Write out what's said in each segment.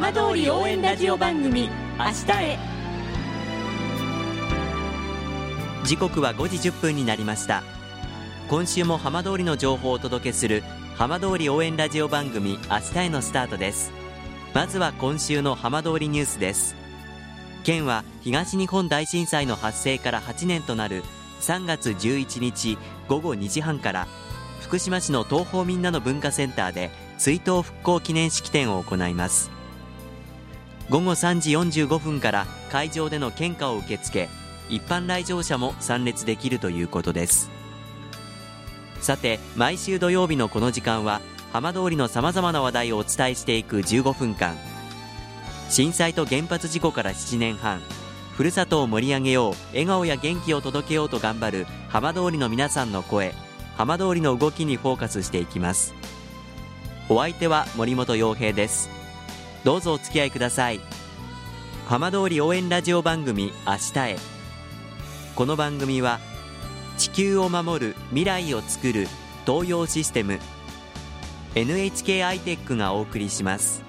浜通り応援ラジオ番組明日へ。時刻は5時1分になりました。今週も浜通りの情報をお届けする浜通り応援ラジオ番組明日へのスタートです。まずは今週の浜通りニュースです。県は東日本大震災の発生から8年となる3月11日午後2時半から福島市の東方みんなの文化センターで追悼復興記念式典を行います。午後3時45分から会場での献花を受け付け一般来場者も参列できるということです。さて毎週土曜日のこの時間は浜通りのさまざまな話題をお伝えしていく15分間。震災と原発事故から7年半。ふるさとを盛り上げよう笑顔や元気を届けようと頑張る浜通りの皆さんの声。浜通りの動きにフォーカスしていきます。お相手は森本洋平です。どうぞお付き合いください。浜通り応援ラジオ番組明日へ。この番組は地球を守る未来をつくる東洋システム NHK アイテックがお送りします。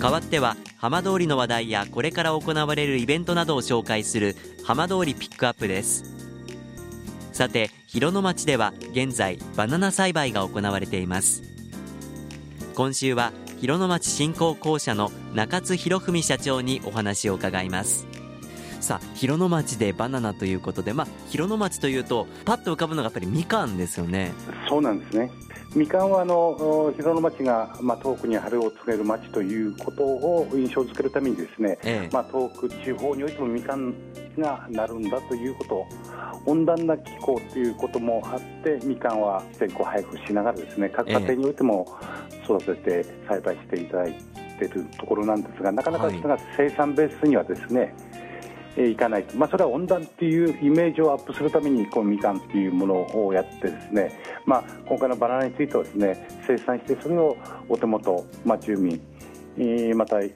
代わっては浜通りの話題やこれから行われるイベントなどを紹介する浜通りピックアップです。さて広野町では現在バナナ栽培が行われています。今週は広野町振興公社の中津博文社長にお話を伺います。さあ広野町でバナナということで、まあ、広野町というとパッと浮かぶのがやっぱりみかんですよね。そうなんですね。みかんはあの広野町が、まあ、遠くに春を告げる町ということを印象づけるためにですね、ええ、まあ、遠く地方においてもみかんがなるんだということ温暖な気候ということもあってみかんは全国配布しながらですね各家庭においても育てて栽培していただいているところなんですがなかなかそれが生産ベースにはですね、はいえいかないと、まあ、それは温暖っていうイメージをアップするためにこのみかんっていうものをやってですね、まあ、今回のバナナについてはですね生産してそれをお手元、まあ、住民また、国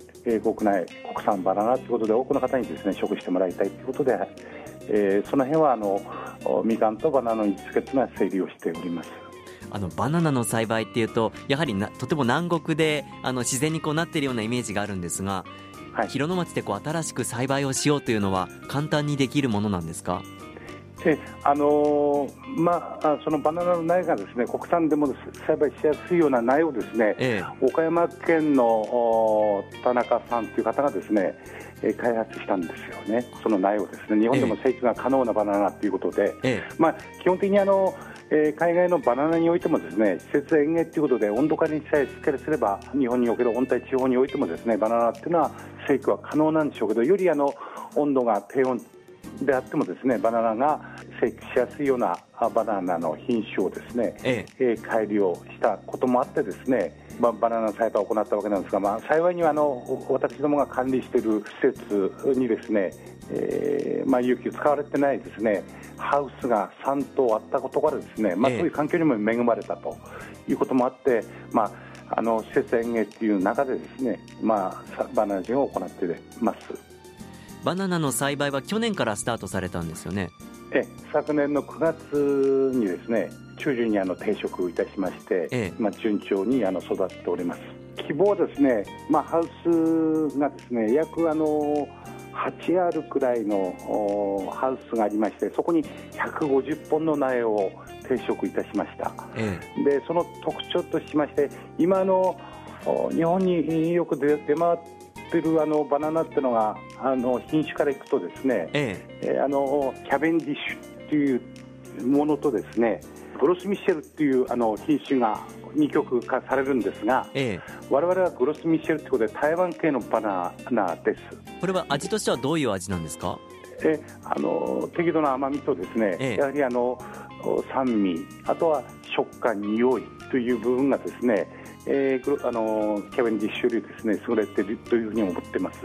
内国産バナナということで多くの方にですね食してもらいたいということで、えー、その辺はあのみかんとバナナの位置づけというのは整理をしております。あのバナナの栽培っていうとやはりなとても南国であの自然にこうなっているようなイメージがあるんですが、広野町でこう新しく栽培をしようというのは簡単にできるものなんですか？えあのー、まあ、そのバナナの苗がですね国産でも栽培しやすいような苗をですね、ええ、岡山県の田中さんという方がですね開発したんですよね、その苗をですね日本でも生育が可能なバナナということで、え、まあ、基本的にあのえー、海外のバナナにおいてもですね施設園芸ということで温度管理さえしっかりすれば日本における温帯地方においてもですねバナナっていうのは生育は可能なんでしょうけどよりあの温度が低温であってもですねバナナが生育しやすいようなバナナの品種をですね、ええ。改良したこともあってですねまあ、バナナ栽培を行ったわけなんですが、まあ、幸いにはあの私どもが管理している施設にですね、えーまあ、有機を使われてないですね。ハウスが3棟あったことからですね、まあ、そういう環境にも恵まれたということもあって、まあ、あの施設園芸っていう中でですね、まあ、バナナ人を行っています。バナナの栽培は去年からスタートされたんですよね。え昨年の9月にですね中旬にあの定食いたしまして、ええ、まあ、順調にあの育っております。希望はですね、まあ、ハウスがですね約あの8あるくらいのハウスがありましてそこに150本の苗を定食いたしました、ええ、でその特徴としまして今の日本によく出回ってるあのバナナっていうのがあの品種からいくとですね、ええ。あのキャベンディッシュっていうものとですねグロスミッシェルっていうあの品種が二極化されるんですが、ええ、我々はグロスミッシェルということで台湾系のバナナです。これは味としてはどういう味なんですか？えあの適度な甘みとですね、ええ、やはりあの酸味あとは食感匂いという部分がですね、えー、あのキャベンディッシュ類ですね優れているというふうに思ってます。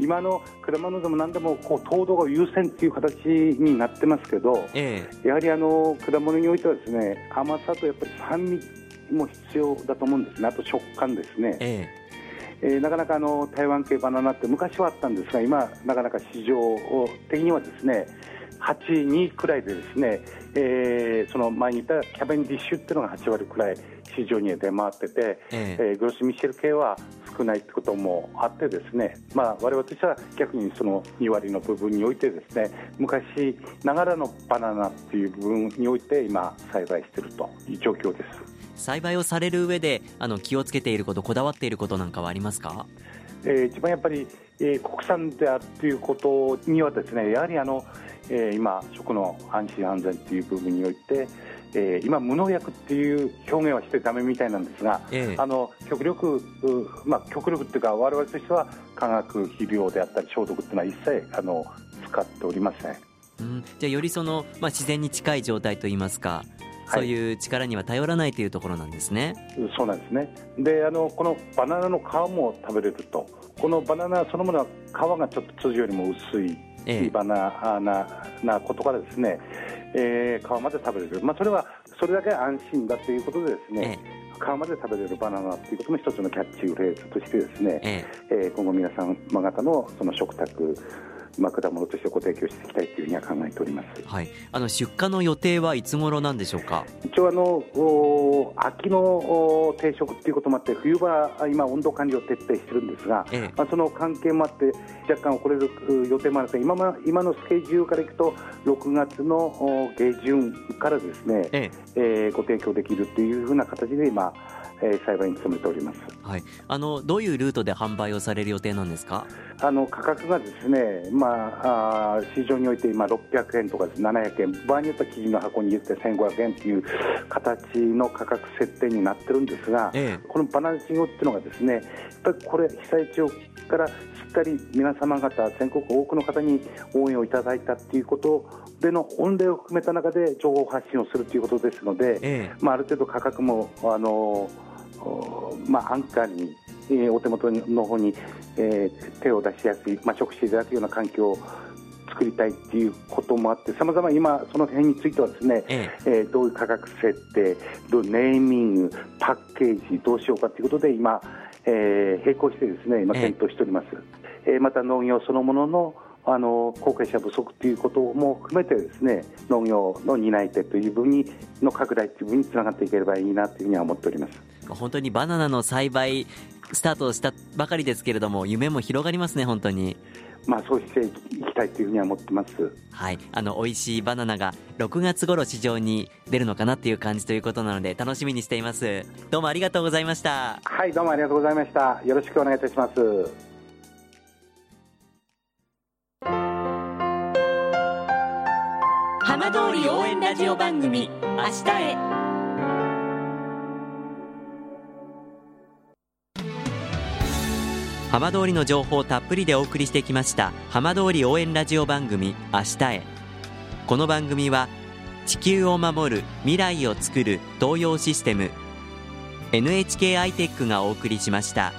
今の果物でも何でもこう糖度が優先という形になってますけど、ええ、やはりあの果物においてはですね甘さとやっぱり酸味も必要だと思うんですね。あと食感ですね、ええ。ー、なかなかあの台湾系バナナって昔はあったんですが今なかなか市場的にはですね8、2くらいでですね、えー、その前に言ったキャベンディッシュっていうのが8割くらい市場に出回ってて、えー、えー、グロス・ミシェル系は少ないってこともあってですね、まあ、我々としては逆にその2割の部分においてですね昔ながらのバナナっていう部分において今栽培しているという状況です栽培をされる上であの気をつけていることこだわっていることなんかはありますか？えー、一番やっぱり、えー、国産であるということにはですねやはりあの、えー、今食の安心安全という部分において、えー、今、無農薬っていう表現はしてだめみたいなんですが、えあの極力、まあ、極力っていうか、われわれとしては化学肥料であったり消毒っていうのは一切あの使っておりません。うん、じゃあよりその、まあ、自然に近い状態といいますか、そういう力には頼らないというところなんですね。そうなんですね。で、あのこのバナナの皮も食べれると、このバナナそのものは皮がちょっと通常よりも薄い、ええ、バナナなことからですね、えー、皮まで食べれる、まあ、それはそれだけ安心だということでですね、ええ、皮まで食べれるバナナということも一つのキャッチフレーズとしてですね、ええ。ー、今後皆さん方のその食卓まあ、果物としてご提供していきたいというふうには考えております、はい、あの出荷の予定はいつ頃なんでしょうか？一応あの秋の定食ということもあって冬場今温度管理を徹底してるんですが、ええ、まあ、その関係もあって若干遅れる予定もあるんです。が今今のスケジュールからいくと6月の下旬からですね、ええ。えー、ご提供できるというふうな形で今えー、栽培に努めております、はい、あのどういうルートで販売をされる予定なんですか？あの価格がですね、まあ、あ市場において今600円とか700円。場合によっては生地の箱に入れて1500円という形の価格設定になってるんですが、ええ、このバナナチングっていうのがですねやっぱりこれ被災地からしっかり皆様方全国多くの方に応援をいただいたということでの御礼を含めた中で情報発信をするということですので、ええ、まあ、ある程度価格もあのまあ、安価に、えー、お手元の方に、えー、手を出しやすい、まあ、食していただくような環境を作りたいっていうこともあってさまざま今その辺についてはですね、ええ。えー、どういう価格設定どうネーミングパッケージどうしようかということで今、えー、並行してですね今検討しております、ええー、また農業そのもののあの後継者不足ということも含めてですね農業の担い手という分にの拡大という分につながっていければいいなというふうには思っております本当にバナナの栽培スタートしたばかりですけれども夢も広がりますね本当に。まあ、そうしていきたいというふうには思ってます。はい、あの美味しいバナナが6月頃市場に出るのかなっていう感じということなので楽しみにしています。どうもありがとうございました。はい、どうもありがとうございました。よろしくお願いいたします。浜通り応援ラジオ番組「明日へ」浜通りの情報をたっぷりでお送りしてきました浜通り応援ラジオ番組「明日へ」この番組は地球を守る未来をつくる東洋システム NHK アイテックがお送りしました。